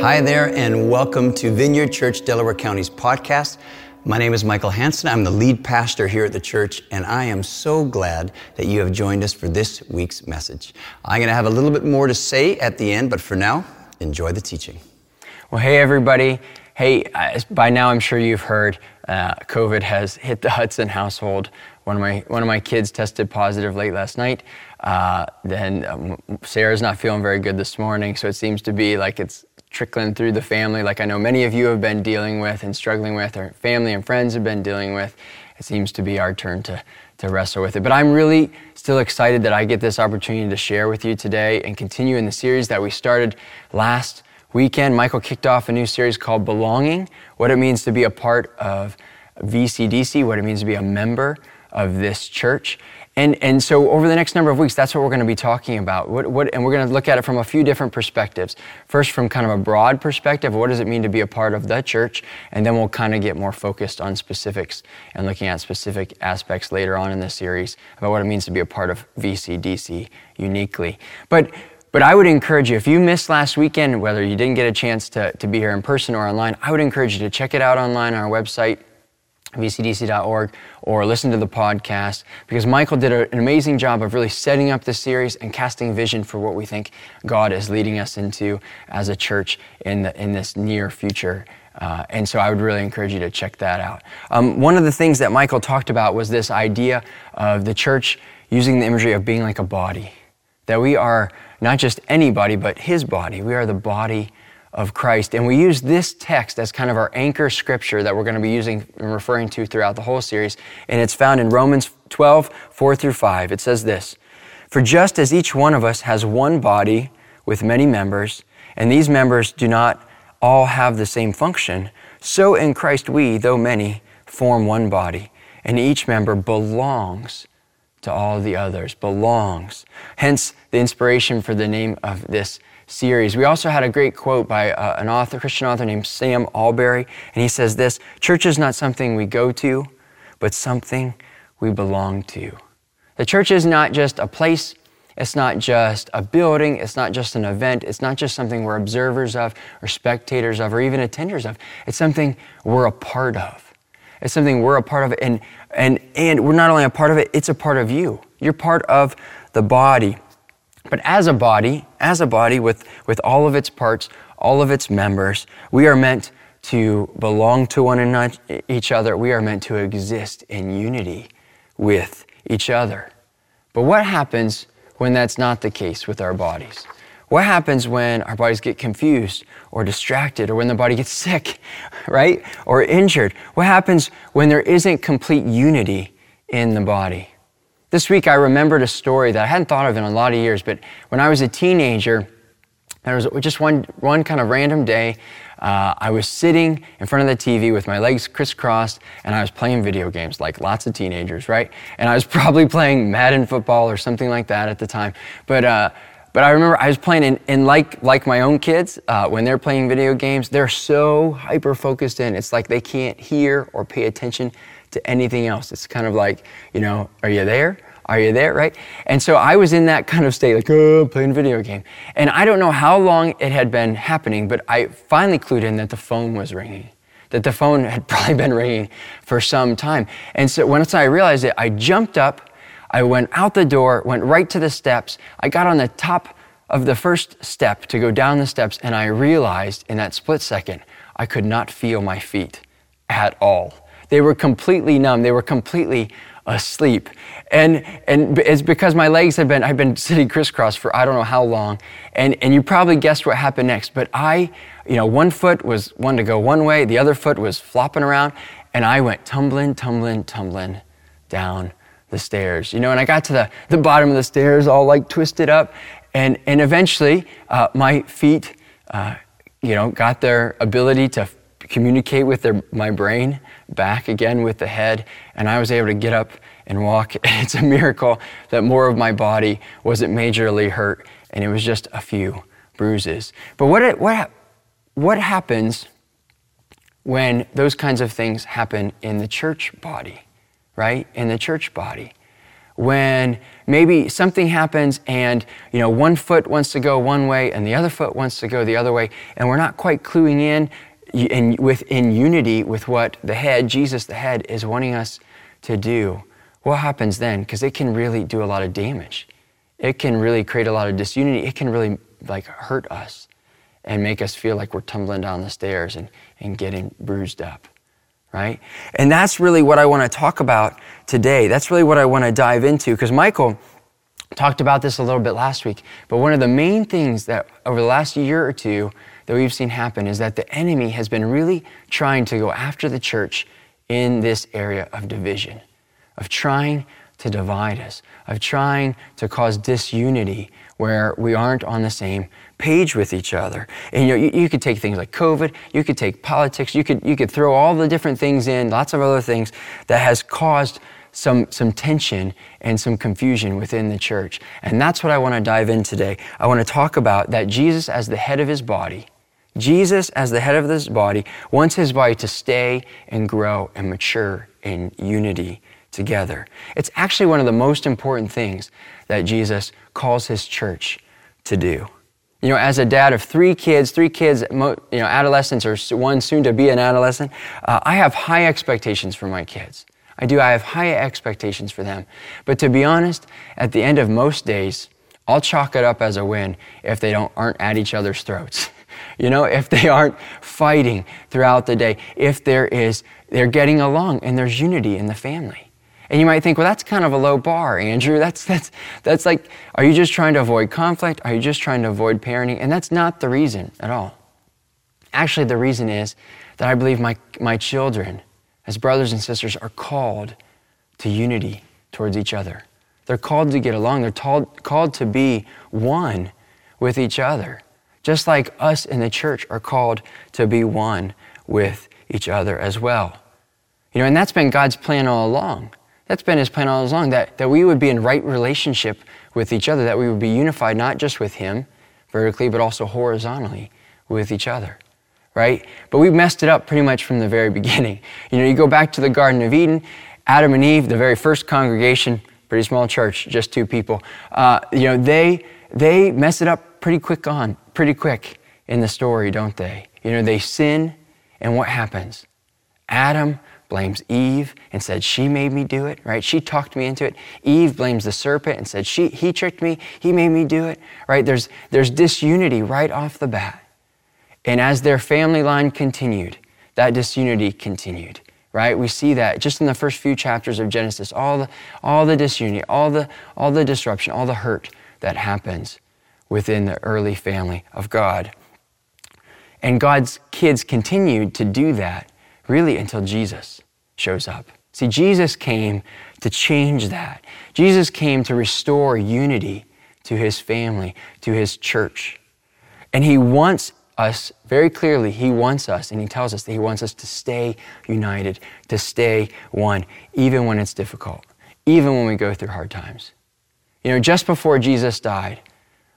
Hi there, and welcome to Vineyard Church Delaware County's podcast. My name is Michael Hanson. I'm the lead pastor here at the church, and I am so glad that you have joined us for this week's message. I'm going to have a little bit more to say at the end, but for now, enjoy the teaching. Well, hey, everybody. Hey, by now I'm sure you've heard uh, COVID has hit the Hudson household. One of my one of my kids tested positive late last night. Uh, then um, Sarah's not feeling very good this morning, so it seems to be like it's trickling through the family, like I know many of you have been dealing with and struggling with, or family and friends have been dealing with. It seems to be our turn to, to wrestle with it. But I'm really still excited that I get this opportunity to share with you today and continue in the series that we started last weekend. Michael kicked off a new series called Belonging What It Means to Be a Part of VCDC, what it means to be a member of this church. And, and so over the next number of weeks, that's what we're going to be talking about. What, what, and we're going to look at it from a few different perspectives. First, from kind of a broad perspective, what does it mean to be a part of the church? And then we'll kind of get more focused on specifics and looking at specific aspects later on in the series about what it means to be a part of VCDC uniquely. But but I would encourage you, if you missed last weekend, whether you didn't get a chance to, to be here in person or online, I would encourage you to check it out online on our website, vcdc.org, or listen to the podcast because Michael did a, an amazing job of really setting up the series and casting vision for what we think God is leading us into as a church in, the, in this near future. Uh, and so I would really encourage you to check that out. Um, one of the things that Michael talked about was this idea of the church using the imagery of being like a body, that we are not just anybody, but his body. We are the body of Christ. And we use this text as kind of our anchor scripture that we're going to be using and referring to throughout the whole series. And it's found in Romans 12, 4 through 5. It says this For just as each one of us has one body with many members, and these members do not all have the same function, so in Christ we, though many, form one body, and each member belongs to all the others, belongs. Hence the inspiration for the name of this series. We also had a great quote by uh, an author, Christian author named Sam Allberry, and he says this Church is not something we go to, but something we belong to. The church is not just a place, it's not just a building, it's not just an event, it's not just something we're observers of, or spectators of, or even attenders of. It's something we're a part of. It's something we're a part of, and, and, and we're not only a part of it, it's a part of you. You're part of the body. But as a body, as a body with, with all of its parts, all of its members, we are meant to belong to one another, each other. We are meant to exist in unity with each other. But what happens when that's not the case with our bodies? What happens when our bodies get confused or distracted or when the body gets sick, right? Or injured? What happens when there isn't complete unity in the body? This week I remembered a story that I hadn't thought of in a lot of years, but when I was a teenager, there was just one, one kind of random day. Uh, I was sitting in front of the TV with my legs crisscrossed and I was playing video games like lots of teenagers, right? And I was probably playing Madden football or something like that at the time. But, uh, but I remember I was playing, and, like, like my own kids, uh, when they're playing video games, they're so hyper focused in. It's like they can't hear or pay attention to anything else. It's kind of like, you know, are you there? Are you there? Right? And so I was in that kind of state, like, oh, playing video game. And I don't know how long it had been happening, but I finally clued in that the phone was ringing, that the phone had probably been ringing for some time. And so once I realized it, I jumped up, I went out the door, went right to the steps. I got on the top of the first step to go down the steps, and I realized in that split second, I could not feel my feet at all. They were completely numb. They were completely asleep. And, and it's because my legs had been, I've been sitting crisscross for I don't know how long. And, and you probably guessed what happened next. But I, you know, one foot was one to go one way, the other foot was flopping around, and I went tumbling, tumbling, tumbling down the stairs. You know, and I got to the, the bottom of the stairs all like twisted up. And, and eventually, uh, my feet, uh, you know, got their ability to communicate with their, my brain back again with the head, and I was able to get up and walk. It's a miracle that more of my body wasn't majorly hurt, and it was just a few bruises. But what, what, what happens when those kinds of things happen in the church body, right? In the church body. when maybe something happens and you know one foot wants to go one way and the other foot wants to go the other way and we're not quite cluing in in, within unity with what the head jesus the head is wanting us to do what happens then because it can really do a lot of damage it can really create a lot of disunity it can really like hurt us and make us feel like we're tumbling down the stairs and, and getting bruised up right? And that's really what I want to talk about today. That's really what I want to dive into because Michael talked about this a little bit last week. But one of the main things that over the last year or two that we've seen happen is that the enemy has been really trying to go after the church in this area of division, of trying to divide us, of trying to cause disunity where we aren't on the same page with each other. And you know, you, you, could take things like COVID, you could take politics, you could you could throw all the different things in, lots of other things that has caused some some tension and some confusion within the church. And that's what I want to dive in today. I want to talk about that Jesus as the head of his body. Jesus, as the head of this body, wants his body to stay and grow and mature in unity together. It's actually one of the most important things that Jesus calls his church to do. You know, as a dad of three kids, three kids, you know, adolescents or one soon to be an adolescent, uh, I have high expectations for my kids. I do. I have high expectations for them. But to be honest, at the end of most days, I'll chalk it up as a win if they don't aren't at each other's throats. you know, if they aren't fighting throughout the day, if there is they're getting along and there's unity in the family. And you might think, well, that's kind of a low bar, Andrew. That's, that's, that's like, are you just trying to avoid conflict? Are you just trying to avoid parenting? And that's not the reason at all. Actually, the reason is that I believe my, my children, as brothers and sisters, are called to unity towards each other. They're called to get along. They're called, called to be one with each other. Just like us in the church are called to be one with each other as well. You know, and that's been God's plan all along. That's been his plan all along, that, that we would be in right relationship with each other, that we would be unified not just with him vertically, but also horizontally with each other, right? But we messed it up pretty much from the very beginning. You know, you go back to the Garden of Eden, Adam and Eve, the very first congregation, pretty small church, just two people, uh, you know, they, they mess it up pretty quick on, pretty quick in the story, don't they? You know, they sin, and what happens? Adam blames Eve and said, She made me do it, right? She talked me into it. Eve blames the serpent and said, she, He tricked me, he made me do it, right? There's, there's disunity right off the bat. And as their family line continued, that disunity continued, right? We see that just in the first few chapters of Genesis, all the, all the disunity, all the, all the disruption, all the hurt that happens within the early family of God. And God's kids continued to do that really until Jesus shows up. See, Jesus came to change that. Jesus came to restore unity to his family, to his church. And he wants us, very clearly, he wants us, and he tells us that he wants us to stay united, to stay one, even when it's difficult, even when we go through hard times. You know, just before Jesus died,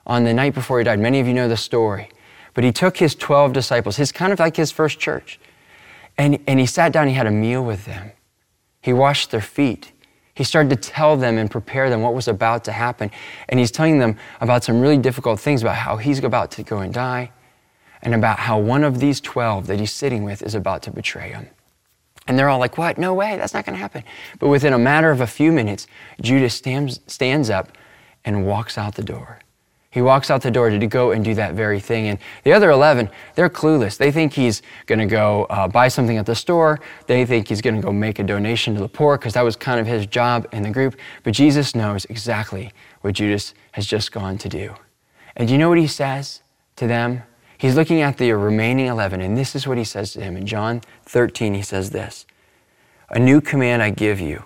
on the night before he died, many of you know the story, but he took his 12 disciples, his kind of like his first church, and, and he sat down, he had a meal with them. He washed their feet. He started to tell them and prepare them what was about to happen. And he's telling them about some really difficult things about how he's about to go and die and about how one of these 12 that he's sitting with is about to betray him. And they're all like, What? No way, that's not going to happen. But within a matter of a few minutes, Judas stands, stands up and walks out the door. He walks out the door to go and do that very thing. And the other 11, they're clueless. They think he's going to go uh, buy something at the store. They think he's going to go make a donation to the poor because that was kind of his job in the group. But Jesus knows exactly what Judas has just gone to do. And do you know what he says to them? He's looking at the remaining 11, and this is what he says to him. In John 13, he says this A new command I give you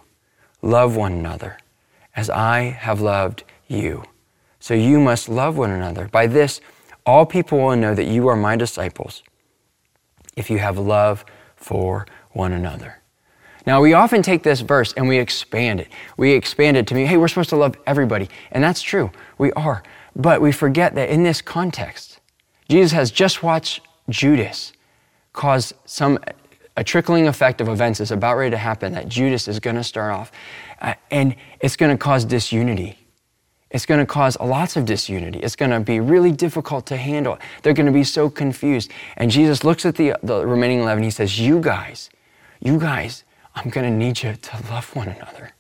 love one another as I have loved you. So you must love one another. By this, all people will know that you are my disciples if you have love for one another. Now, we often take this verse and we expand it. We expand it to mean, hey, we're supposed to love everybody. And that's true. We are. But we forget that in this context, Jesus has just watched Judas cause some a trickling effect of events is about ready to happen that Judas is going to start off, uh, and it's going to cause disunity. It's going to cause lots of disunity. It's going to be really difficult to handle. They're going to be so confused. And Jesus looks at the, the remaining 11. He says, You guys, you guys, I'm going to need you to love one another.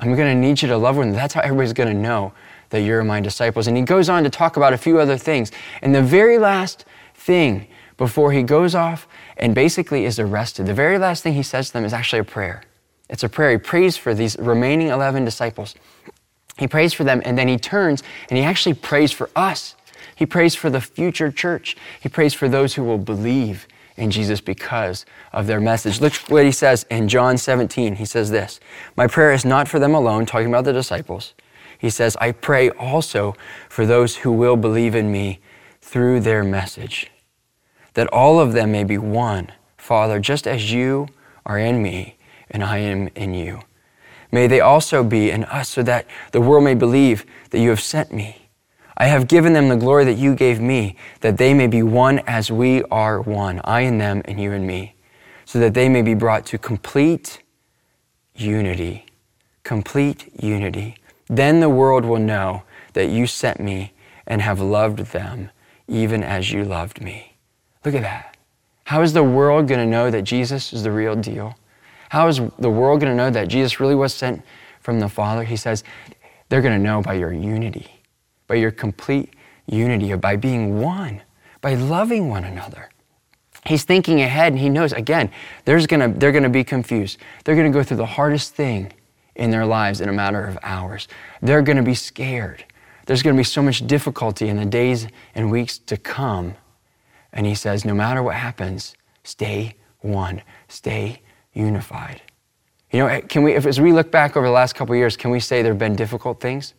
I'm going to need you to love one another. That's how everybody's going to know that you're my disciples. And he goes on to talk about a few other things. And the very last thing before he goes off and basically is arrested, the very last thing he says to them is actually a prayer. It's a prayer. He prays for these remaining 11 disciples. He prays for them, and then he turns and he actually prays for us. He prays for the future church. He prays for those who will believe in Jesus because of their message. Look what he says in John 17. He says this My prayer is not for them alone, talking about the disciples. He says, I pray also for those who will believe in me through their message, that all of them may be one, Father, just as you are in me and I am in you. May they also be in us, so that the world may believe that you have sent me. I have given them the glory that you gave me, that they may be one as we are one, I and them and you and me, so that they may be brought to complete unity. Complete unity. Then the world will know that you sent me and have loved them even as you loved me. Look at that. How is the world going to know that Jesus is the real deal? How is the world going to know that Jesus really was sent from the Father? He says, they're going to know by your unity, by your complete unity, by being one, by loving one another. He's thinking ahead and he knows, again, there's gonna, they're going to be confused. They're going to go through the hardest thing in their lives in a matter of hours. They're going to be scared. There's going to be so much difficulty in the days and weeks to come. And he says, no matter what happens, stay one, stay unified. You know, can we, if, as we look back over the last couple years, can we say there have been difficult things?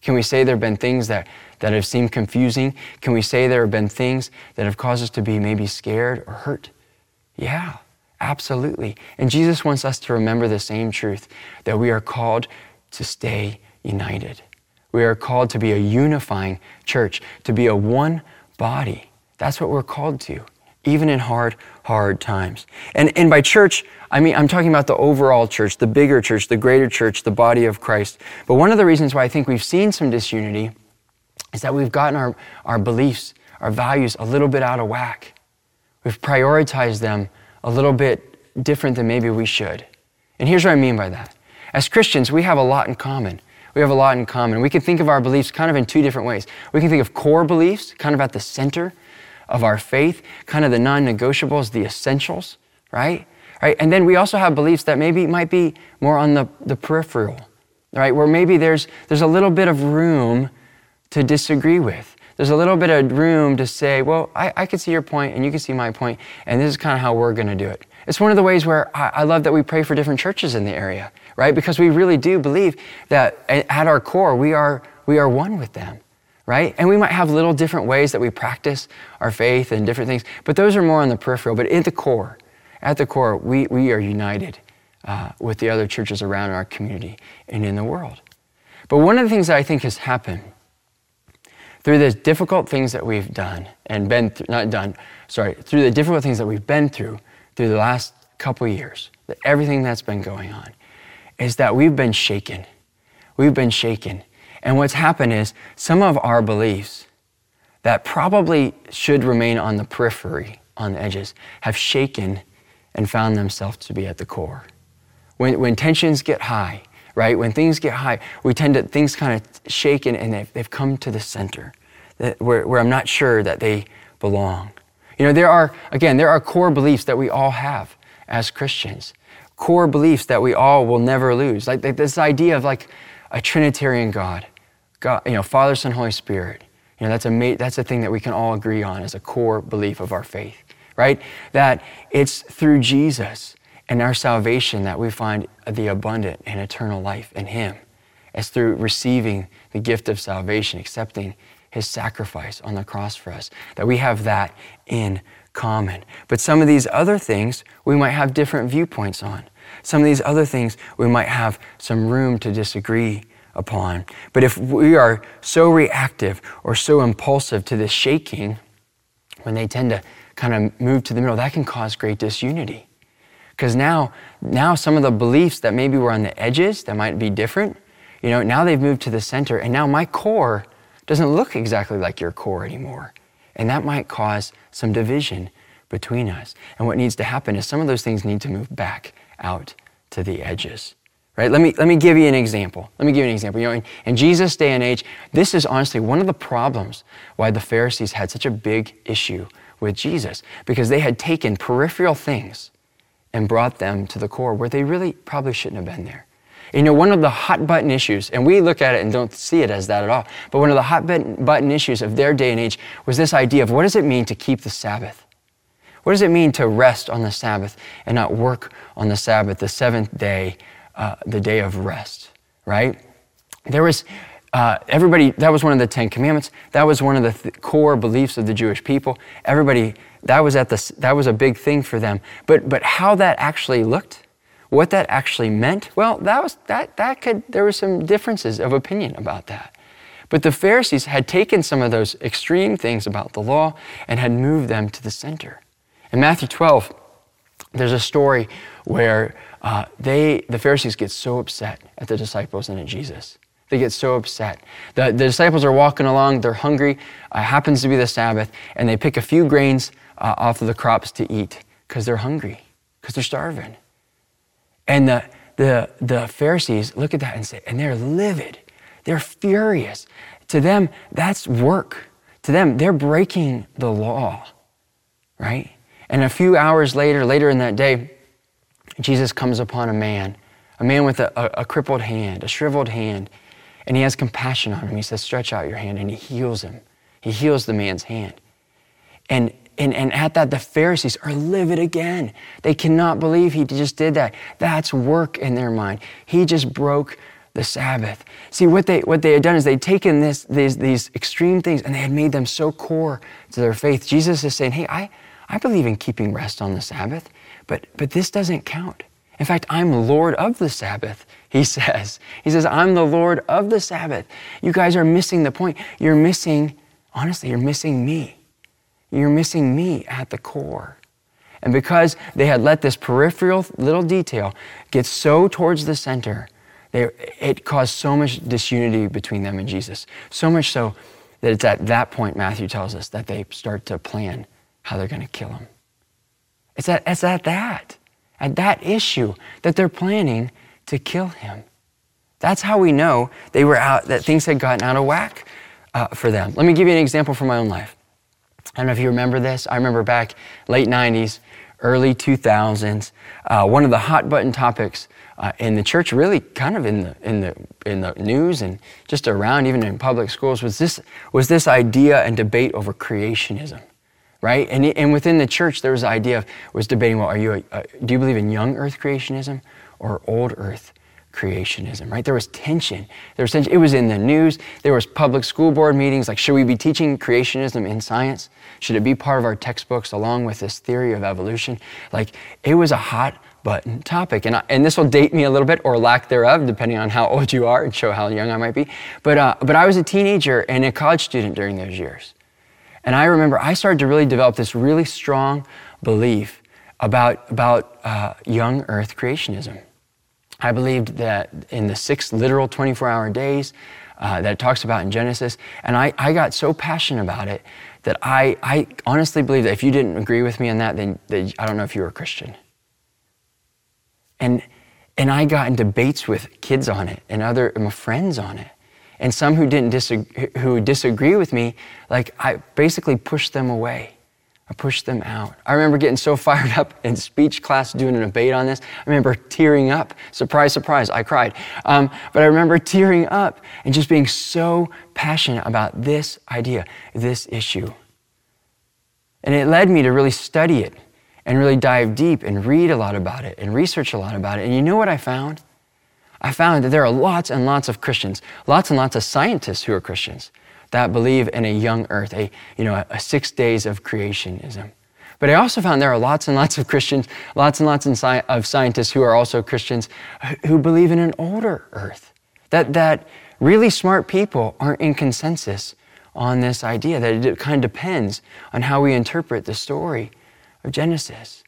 Can we say there have been things that, that have seemed confusing? Can we say there have been things that have caused us to be maybe scared or hurt? Yeah, absolutely. And Jesus wants us to remember the same truth that we are called to stay united. We are called to be a unifying church, to be a one body. That's what we're called to even in hard, hard times. And, and by church, I mean, I'm talking about the overall church, the bigger church, the greater church, the body of Christ. But one of the reasons why I think we've seen some disunity is that we've gotten our, our beliefs, our values a little bit out of whack. We've prioritized them a little bit different than maybe we should. And here's what I mean by that. As Christians, we have a lot in common. We have a lot in common. We can think of our beliefs kind of in two different ways. We can think of core beliefs, kind of at the center of our faith, kind of the non negotiables, the essentials, right? Right? And then we also have beliefs that maybe might be more on the, the peripheral, right? Where maybe there's, there's a little bit of room to disagree with. There's a little bit of room to say, well, I, I can see your point and you can see my point, and this is kind of how we're going to do it. It's one of the ways where I, I love that we pray for different churches in the area, right? Because we really do believe that at our core, we are, we are one with them right? And we might have little different ways that we practice our faith and different things, but those are more on the peripheral. But at the core, at the core, we, we are united uh, with the other churches around our community and in the world. But one of the things that I think has happened through the difficult things that we've done and been through, not done, sorry, through the difficult things that we've been through through the last couple years, that everything that's been going on, is that we've been shaken. We've been shaken and what's happened is some of our beliefs that probably should remain on the periphery, on the edges, have shaken and found themselves to be at the core. When, when tensions get high, right? When things get high, we tend to, things kind of shaken and they've, they've come to the center that, where, where I'm not sure that they belong. You know, there are, again, there are core beliefs that we all have as Christians, core beliefs that we all will never lose. Like this idea of like a Trinitarian God, God, you know, Father, Son, Holy Spirit. You know, that's a, that's a thing that we can all agree on as a core belief of our faith, right? That it's through Jesus and our salvation that we find the abundant and eternal life in Him. It's through receiving the gift of salvation, accepting His sacrifice on the cross for us, that we have that in common. But some of these other things we might have different viewpoints on. Some of these other things we might have some room to disagree upon. But if we are so reactive or so impulsive to this shaking, when they tend to kind of move to the middle, that can cause great disunity. Because now, now some of the beliefs that maybe were on the edges that might be different, you know, now they've moved to the center, and now my core doesn't look exactly like your core anymore. And that might cause some division between us. And what needs to happen is some of those things need to move back out to the edges. Right? Let me, let me give you an example. Let me give you an example. You know, in, in Jesus' day and age, this is honestly one of the problems why the Pharisees had such a big issue with Jesus, because they had taken peripheral things and brought them to the core where they really probably shouldn't have been there. You know, one of the hot button issues, and we look at it and don't see it as that at all, but one of the hot button issues of their day and age was this idea of what does it mean to keep the Sabbath? What does it mean to rest on the Sabbath and not work on the Sabbath, the seventh day, uh, the day of rest, right? There was, uh, everybody, that was one of the Ten Commandments. That was one of the th- core beliefs of the Jewish people. Everybody, that was, at the, that was a big thing for them. But, but how that actually looked, what that actually meant, well, that was, that, that could, there were some differences of opinion about that. But the Pharisees had taken some of those extreme things about the law and had moved them to the center. In Matthew 12, there's a story where uh, they, the Pharisees get so upset at the disciples and at Jesus. They get so upset. The, the disciples are walking along, they're hungry, uh, happens to be the Sabbath, and they pick a few grains uh, off of the crops to eat because they're hungry, because they're starving. And the, the, the Pharisees look at that and say, and they're livid. They're furious. To them, that's work. To them, they're breaking the law, right? And a few hours later, later in that day, Jesus comes upon a man, a man with a, a, a crippled hand, a shriveled hand, and he has compassion on him. He says, Stretch out your hand, and he heals him. He heals the man's hand. And and, and at that, the Pharisees are livid again. They cannot believe he just did that. That's work in their mind. He just broke the Sabbath. See, what they, what they had done is they'd taken this, these, these extreme things and they had made them so core to their faith. Jesus is saying, hey, I, I believe in keeping rest on the Sabbath, but, but this doesn't count. In fact, I'm Lord of the Sabbath, he says. He says, I'm the Lord of the Sabbath. You guys are missing the point. You're missing, honestly, you're missing me. You're missing me at the core. And because they had let this peripheral little detail get so towards the center, they, it caused so much disunity between them and Jesus. So much so that it's at that point, Matthew tells us, that they start to plan how they're going to kill him. It's at, it's at that, at that issue, that they're planning to kill him. That's how we know they were out, that things had gotten out of whack uh, for them. Let me give you an example from my own life. I don't know if you remember this. I remember back late 90s, early 2000s, uh, one of the hot button topics uh, in the church, really kind of in the, in, the, in the news and just around, even in public schools, was this, was this idea and debate over creationism, right? And, and within the church, there was the idea of, was debating, well, are you a, a, do you believe in young earth creationism or old earth creationism, right? There was tension. There was tension. It was in the news. There was public school board meetings. Like, should we be teaching creationism in science? Should it be part of our textbooks along with this theory of evolution? Like, it was a hot button topic. And, I, and this will date me a little bit or lack thereof, depending on how old you are and show how young I might be. But, uh, but I was a teenager and a college student during those years. And I remember I started to really develop this really strong belief about, about uh, young earth creationism. I believed that in the six literal 24 hour days uh, that it talks about in Genesis, and I, I got so passionate about it that I, I honestly believe that if you didn't agree with me on that, then, then I don't know if you were a Christian. And, and I got in debates with kids on it and other my friends on it. And some who didn't disagree, who disagree with me, like I basically pushed them away. I pushed them out. I remember getting so fired up in speech class doing an debate on this. I remember tearing up. Surprise, surprise, I cried. Um, but I remember tearing up and just being so passionate about this idea, this issue. And it led me to really study it and really dive deep and read a lot about it and research a lot about it. And you know what I found? I found that there are lots and lots of Christians, lots and lots of scientists who are Christians that believe in a young earth, a, you know, a, six days of creationism. But I also found there are lots and lots of Christians, lots and lots of scientists who are also Christians who believe in an older earth. That, that really smart people aren't in consensus on this idea, that it kind of depends on how we interpret the story of Genesis.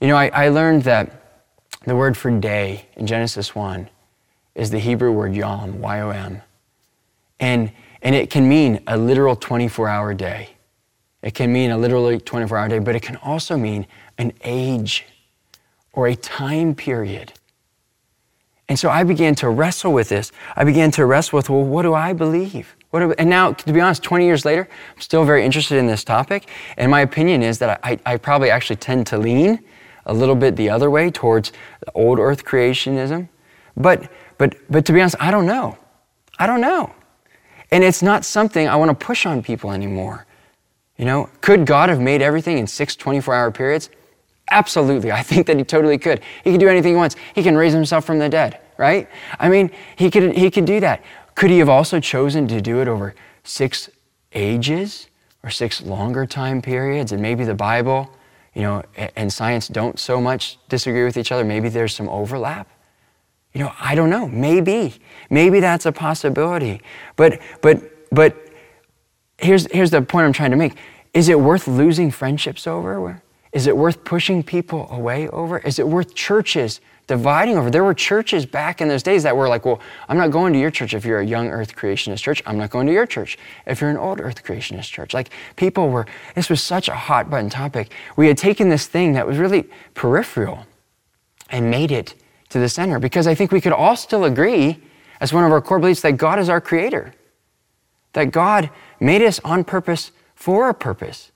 You know, I, I learned that the word for day in Genesis 1 is the Hebrew word yom, Y O M. And, and it can mean a literal 24 hour day. It can mean a literally 24 hour day, but it can also mean an age or a time period. And so I began to wrestle with this. I began to wrestle with, well, what do I believe? What do, and now, to be honest, 20 years later, I'm still very interested in this topic. And my opinion is that I, I probably actually tend to lean a little bit the other way towards old earth creationism. But, but, but to be honest, I don't know. I don't know. And it's not something I want to push on people anymore. You know, could God have made everything in six 24 hour periods? Absolutely. I think that he totally could. He could do anything he wants. He can raise himself from the dead, right? I mean, he could, he could do that. Could he have also chosen to do it over six ages or six longer time periods? And maybe the Bible, you know, and science don't so much disagree with each other. Maybe there's some overlap. You know, I don't know. Maybe. Maybe that's a possibility. But but but here's here's the point I'm trying to make. Is it worth losing friendships over? Is it worth pushing people away over? Is it worth churches dividing over? There were churches back in those days that were like, well, I'm not going to your church if you're a young earth creationist church. I'm not going to your church if you're an old earth creationist church. Like people were, this was such a hot button topic. We had taken this thing that was really peripheral and made it to the center because I think we could all still agree, as one of our core beliefs, that God is our creator, that God made us on purpose for a purpose,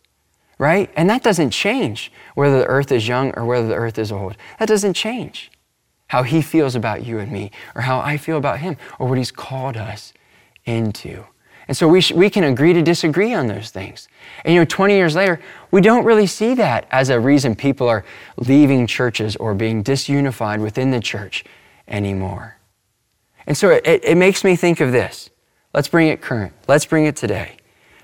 right? And that doesn't change whether the earth is young or whether the earth is old. That doesn't change how He feels about you and me, or how I feel about Him, or what He's called us into. And so we, sh- we can agree to disagree on those things. And you know, 20 years later, we don't really see that as a reason people are leaving churches or being disunified within the church anymore. And so it, it makes me think of this. Let's bring it current. Let's bring it today.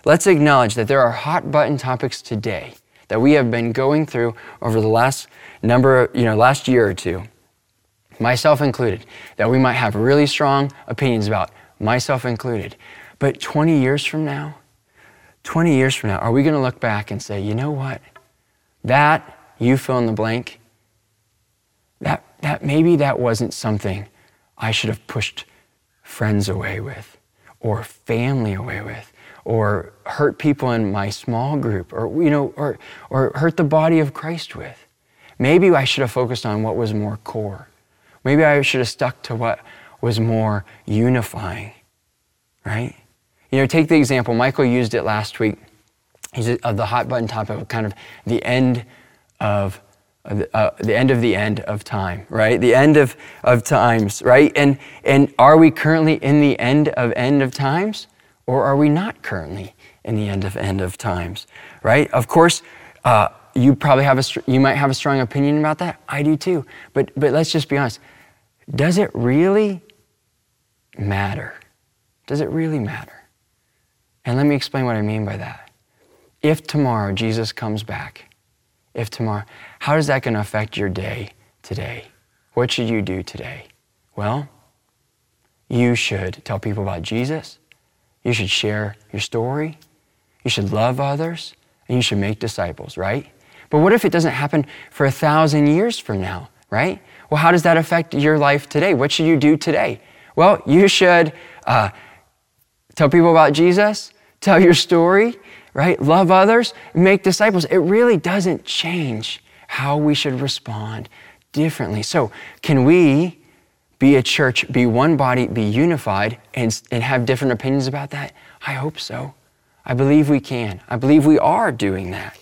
Let's acknowledge that there are hot button topics today that we have been going through over the last number, you know, last year or two, myself included, that we might have really strong opinions about, myself included. But 20 years from now, 20 years from now, are we going to look back and say, you know what? That, you fill in the blank, that, that maybe that wasn't something I should have pushed friends away with or family away with or hurt people in my small group or you know or or hurt the body of Christ with. Maybe I should have focused on what was more core. Maybe I should have stuck to what was more unifying. Right? You know, take the example, Michael used it last week He's of the hot button topic of kind of the end of uh, the end of the end of time, right? The end of, of times, right? And, and are we currently in the end of end of times? Or are we not currently in the end of end of times, right? Of course, uh, you probably have a, you might have a strong opinion about that. I do too. But, but let's just be honest. Does it really matter? Does it really matter? And let me explain what I mean by that. If tomorrow Jesus comes back, if tomorrow, how is that going to affect your day today? What should you do today? Well, you should tell people about Jesus. You should share your story. You should love others. And you should make disciples, right? But what if it doesn't happen for a thousand years from now, right? Well, how does that affect your life today? What should you do today? Well, you should uh, tell people about Jesus, tell your story, right? Love others, make disciples. It really doesn't change how we should respond differently. So, can we be a church, be one body, be unified, and, and have different opinions about that? I hope so. I believe we can. I believe we are doing that.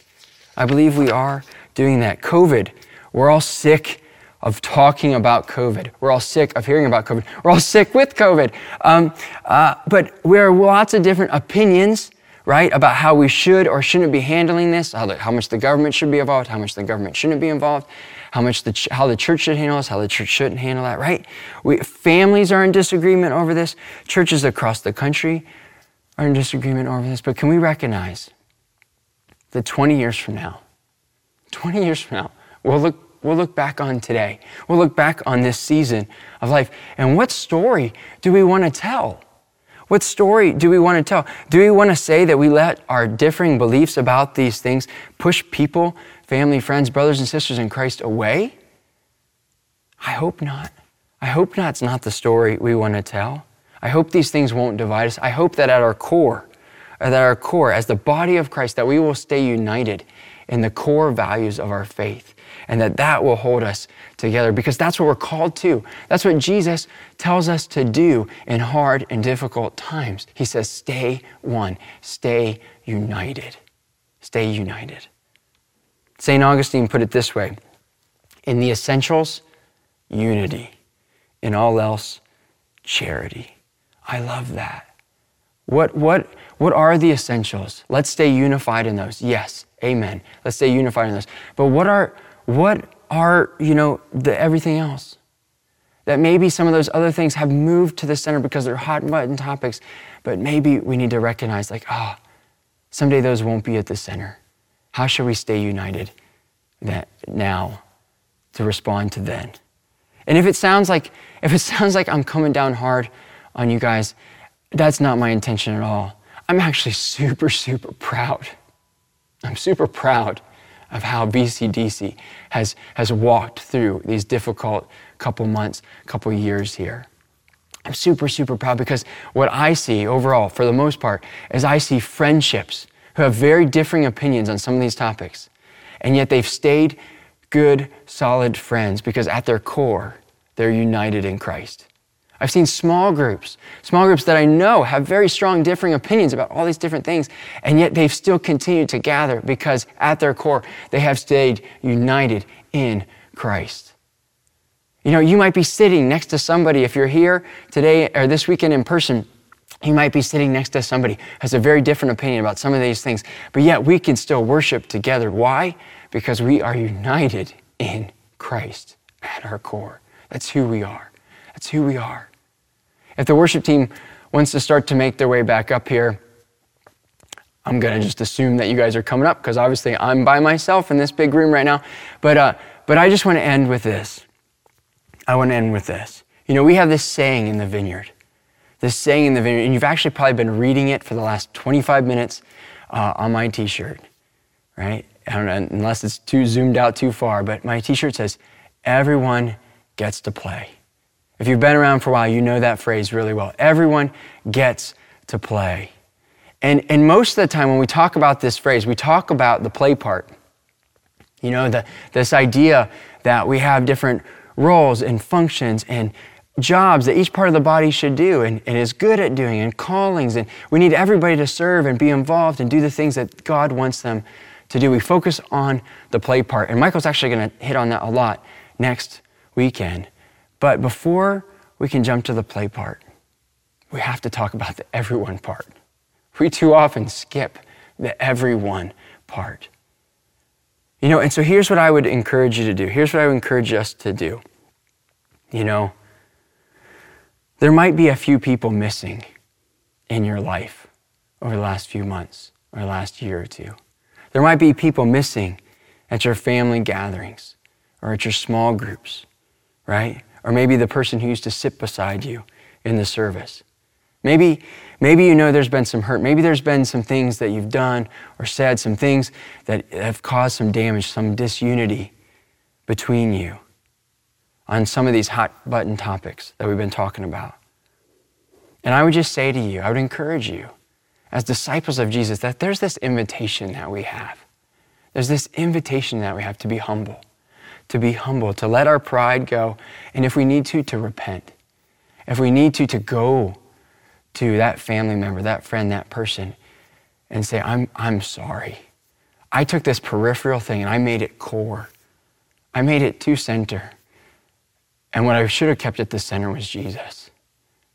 I believe we are doing that. COVID, we're all sick of talking about COVID. We're all sick of hearing about COVID. We're all sick with COVID. Um, uh, but there are lots of different opinions, right, about how we should or shouldn't be handling this, how, the, how much the government should be involved, how much the government shouldn't be involved, how much the, how the church should handle this, how the church shouldn't handle that, right? We, families are in disagreement over this. Churches across the country are in disagreement over this. But can we recognize that 20 years from now, 20 years from now, we'll look We'll look back on today. We'll look back on this season of life. And what story do we want to tell? What story do we want to tell? Do we want to say that we let our differing beliefs about these things push people, family, friends, brothers, and sisters in Christ away? I hope not. I hope that's not the story we want to tell. I hope these things won't divide us. I hope that at our core, uh, that our core, as the body of Christ, that we will stay united in the core values of our faith and that that will hold us together because that's what we're called to. That's what Jesus tells us to do in hard and difficult times. He says, stay one, stay united. Stay united. St. Augustine put it this way In the essentials, unity. In all else, charity. I love that. What, what, what are the essentials? Let's stay unified in those. Yes, amen. Let's stay unified in those. But what are, what are, you know, the everything else? That maybe some of those other things have moved to the center because they're hot button topics, but maybe we need to recognize, like, ah, oh, someday those won't be at the center. How shall we stay united that now to respond to then? And if it sounds like if it sounds like I'm coming down hard on you guys, that's not my intention at all. I'm actually super, super proud. I'm super proud of how VCDC has, has walked through these difficult couple months, couple years here. I'm super, super proud because what I see overall, for the most part, is I see friendships who have very differing opinions on some of these topics, and yet they've stayed good, solid friends because at their core, they're united in Christ. I've seen small groups, small groups that I know have very strong differing opinions about all these different things, and yet they've still continued to gather because at their core, they have stayed united in Christ. You know, you might be sitting next to somebody, if you're here today or this weekend in person, you might be sitting next to somebody who has a very different opinion about some of these things, but yet we can still worship together. Why? Because we are united in Christ at our core. That's who we are. That's who we are. If the worship team wants to start to make their way back up here, I'm going to just assume that you guys are coming up because obviously I'm by myself in this big room right now. But, uh, but I just want to end with this. I want to end with this. You know, we have this saying in the vineyard, this saying in the vineyard, and you've actually probably been reading it for the last 25 minutes uh, on my t shirt, right? I don't know, unless it's too zoomed out too far, but my t shirt says, Everyone gets to play. If you've been around for a while, you know that phrase really well. Everyone gets to play. And, and most of the time, when we talk about this phrase, we talk about the play part. You know, the, this idea that we have different roles and functions and jobs that each part of the body should do and, and is good at doing and callings. And we need everybody to serve and be involved and do the things that God wants them to do. We focus on the play part. And Michael's actually going to hit on that a lot next weekend. But before we can jump to the play part, we have to talk about the everyone part. We too often skip the everyone part. You know, and so here's what I would encourage you to do. Here's what I would encourage us to do. You know, there might be a few people missing in your life over the last few months or the last year or two. There might be people missing at your family gatherings or at your small groups, right? Or maybe the person who used to sit beside you in the service. Maybe, maybe you know there's been some hurt. Maybe there's been some things that you've done or said, some things that have caused some damage, some disunity between you on some of these hot button topics that we've been talking about. And I would just say to you, I would encourage you, as disciples of Jesus, that there's this invitation that we have. There's this invitation that we have to be humble to be humble, to let our pride go, and if we need to, to repent. If we need to, to go to that family member, that friend, that person, and say, I'm, I'm sorry. I took this peripheral thing and I made it core. I made it to center. And what I should have kept at the center was Jesus,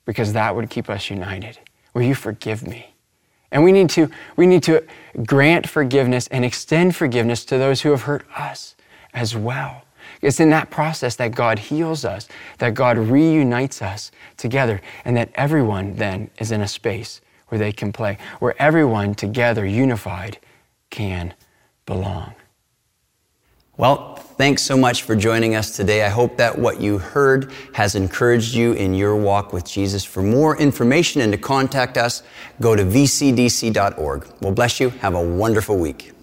because that would keep us united. Will you forgive me? And we need to, we need to grant forgiveness and extend forgiveness to those who have hurt us as well. It's in that process that God heals us, that God reunites us together, and that everyone then is in a space where they can play, where everyone together, unified, can belong. Well, thanks so much for joining us today. I hope that what you heard has encouraged you in your walk with Jesus. For more information and to contact us, go to vcdc.org. Well, bless you. Have a wonderful week.